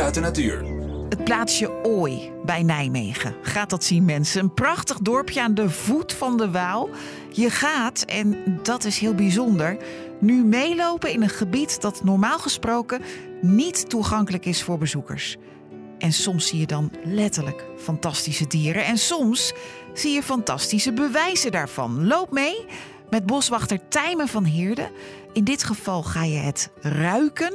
uit de natuur. Het plaatsje Ooi bij Nijmegen. Gaat dat zien, mensen? Een prachtig dorpje aan de voet van de Waal. Je gaat, en dat is heel bijzonder, nu meelopen in een gebied dat normaal gesproken niet toegankelijk is voor bezoekers. En soms zie je dan letterlijk fantastische dieren. En soms zie je fantastische bewijzen daarvan. Loop mee met boswachter Tijmen van Heerde. In dit geval ga je het ruiken.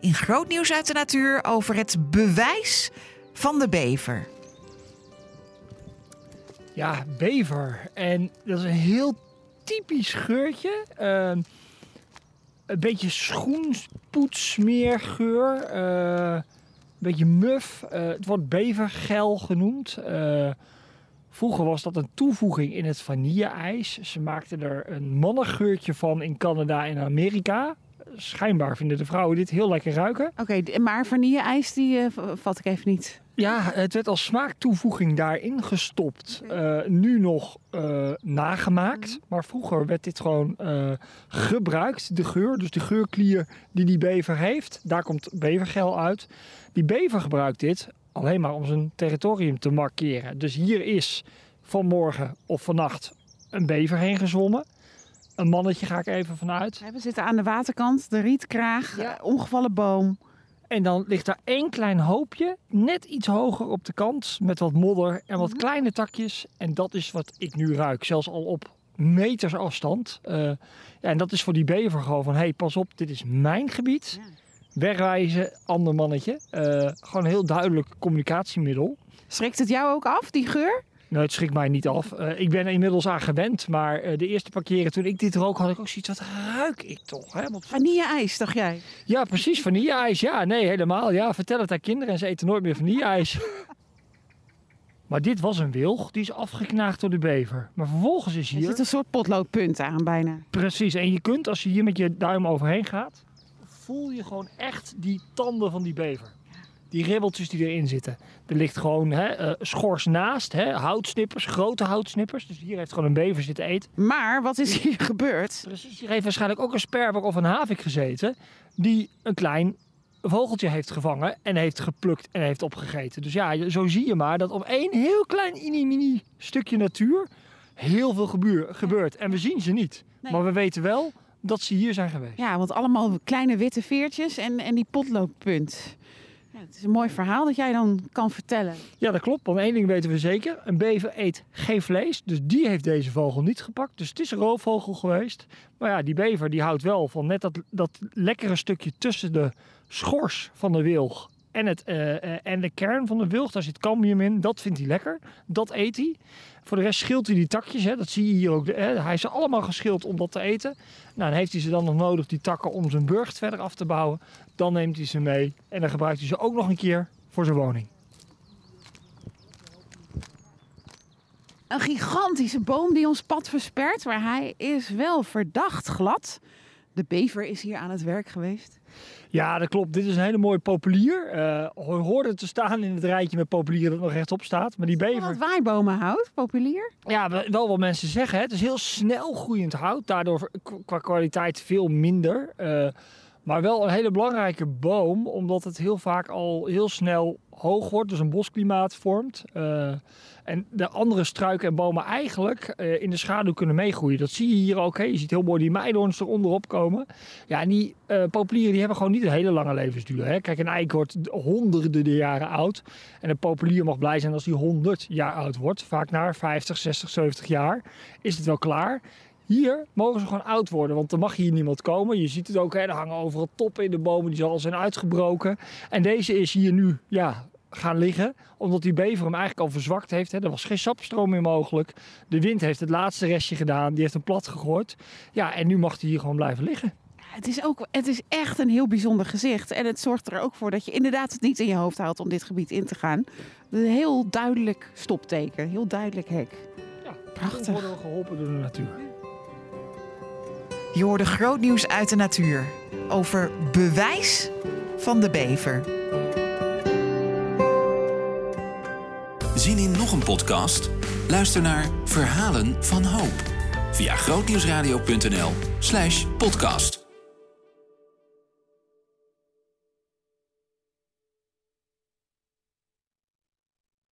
In groot nieuws uit de natuur over het bewijs van de bever. Ja, bever. En dat is een heel typisch geurtje. Uh, een beetje schoenspoetsmeergeur. Uh, een beetje muf. Uh, het wordt bevergel genoemd. Vroeger was dat een toevoeging in het vanille-ijs. Ze maakten er een mannengeurtje van in Canada en Amerika. Schijnbaar vinden de vrouwen dit heel lekker ruiken. Oké, maar vanille-ijs die uh, vat ik even niet. Ja, het werd als smaaktoevoeging daarin gestopt. Uh, nu nog uh, nagemaakt. Mm. Maar vroeger werd dit gewoon uh, gebruikt, de geur. Dus de geurklier die die bever heeft, daar komt bevergel uit. Die bever gebruikt dit alleen maar om zijn territorium te markeren. Dus hier is vanmorgen of vannacht een bever heen gezwommen. Een mannetje ga ik even vanuit. We zitten aan de waterkant, de rietkraag, ja. omgevallen boom. En dan ligt daar één klein hoopje, net iets hoger op de kant, met wat modder en wat mm -hmm. kleine takjes. En dat is wat ik nu ruik, zelfs al op meters afstand. Uh, ja, en dat is voor die bever gewoon van, hé, hey, pas op, dit is mijn gebied. Ja. Wegwijzen, ander mannetje. Uh, gewoon een heel duidelijk communicatiemiddel. Schrikt het jou ook af, die geur? Nou, het schrikt mij niet af. Uh, ik ben er inmiddels aan gewend. Maar uh, de eerste paar keren toen ik dit rook, had ik ook zoiets. Wat ruik ik toch? Hè? Want... Vanille-ijs, dacht jij? Ja, precies. Vanille-ijs. Ja, nee, helemaal. Ja, vertel het aan kinderen en ze eten nooit meer vanille-ijs. maar dit was een wilg. Die is afgeknaagd door de bever. Maar vervolgens is hier... Er zit een soort potloodpunt aan bijna. Precies. En je kunt, als je hier met je duim overheen gaat... voel je gewoon echt die tanden van die bever die ribbeltjes die erin zitten. Er ligt gewoon hè, uh, schors naast, hè, houtsnippers, grote houtsnippers. Dus hier heeft gewoon een bever zitten eten. Maar wat is hier gebeurd? Precies, hier heeft waarschijnlijk ook een sperber of een havik gezeten... die een klein vogeltje heeft gevangen en heeft geplukt en heeft opgegeten. Dus ja, zo zie je maar dat op één heel klein mini-mini stukje natuur... heel veel gebeurt. En we zien ze niet. Nee. Maar we weten wel dat ze hier zijn geweest. Ja, want allemaal kleine witte veertjes en, en die potloodpunt. Ja, het is een mooi verhaal dat jij dan kan vertellen. Ja, dat klopt. Want één ding weten we zeker. Een bever eet geen vlees. Dus die heeft deze vogel niet gepakt. Dus het is een roofvogel geweest. Maar ja, die bever die houdt wel van net dat, dat lekkere stukje tussen de schors van de wilg en, het, uh, uh, en de kern van de wilg. Daar zit cambium in. Dat vindt hij lekker. Dat eet hij. Voor de rest schilt hij die takjes. Hè. Dat zie je hier ook. Hè. Hij is allemaal geschild om dat te eten. Nou, dan heeft hij ze dan nog nodig, die takken, om zijn burcht verder af te bouwen. Dan neemt hij ze mee. En dan gebruikt hij ze ook nog een keer voor zijn woning. Een gigantische boom die ons pad verspert. Maar hij is wel verdacht glad. De bever is hier aan het werk geweest. Ja, dat klopt. Dit is een hele mooie populier. Uh, hoorde te staan in het rijtje met populier dat nog rechtop staat. Maar die bever... Wat waaibomenhout, populier? Ja, wel wat mensen zeggen. Hè. Het is heel snel groeiend hout. Daardoor qua kwaliteit veel minder. Uh, maar wel een hele belangrijke boom. Omdat het heel vaak al heel snel hoog wordt. Dus een bosklimaat vormt. Uh, en de andere struiken en bomen eigenlijk uh, in de schaduw kunnen meegroeien. Dat zie je hier ook. Hè. Je ziet heel mooi die meidoorns eronderop komen. Ja, en die uh, populieren die hebben gewoon niet een hele lange levensduur. Hè. Kijk, een eik wordt honderden jaren oud. En een populier mag blij zijn als die 100 jaar oud wordt. Vaak na 50, 60, 70 jaar is het wel klaar. Hier mogen ze gewoon oud worden, want er mag hier niemand komen. Je ziet het ook, hè, er hangen overal toppen in de bomen, die al zijn uitgebroken. En deze is hier nu ja, gaan liggen, omdat die bever hem eigenlijk al verzwakt heeft. Hè. Er was geen sapstroom meer mogelijk. De wind heeft het laatste restje gedaan, die heeft hem plat gegooid. Ja, en nu mag hij hier gewoon blijven liggen. Het is, ook, het is echt een heel bijzonder gezicht. En het zorgt er ook voor dat je inderdaad het niet in je hoofd haalt om dit gebied in te gaan. Een heel duidelijk stopteken, heel duidelijk hek. Ja, prachtig. We worden geholpen door de natuur. Je hoorde groot nieuws uit de natuur over bewijs van de bever. Zien in nog een podcast? Luister naar Verhalen van Hoop via grootnieuwsradio.nl/podcast.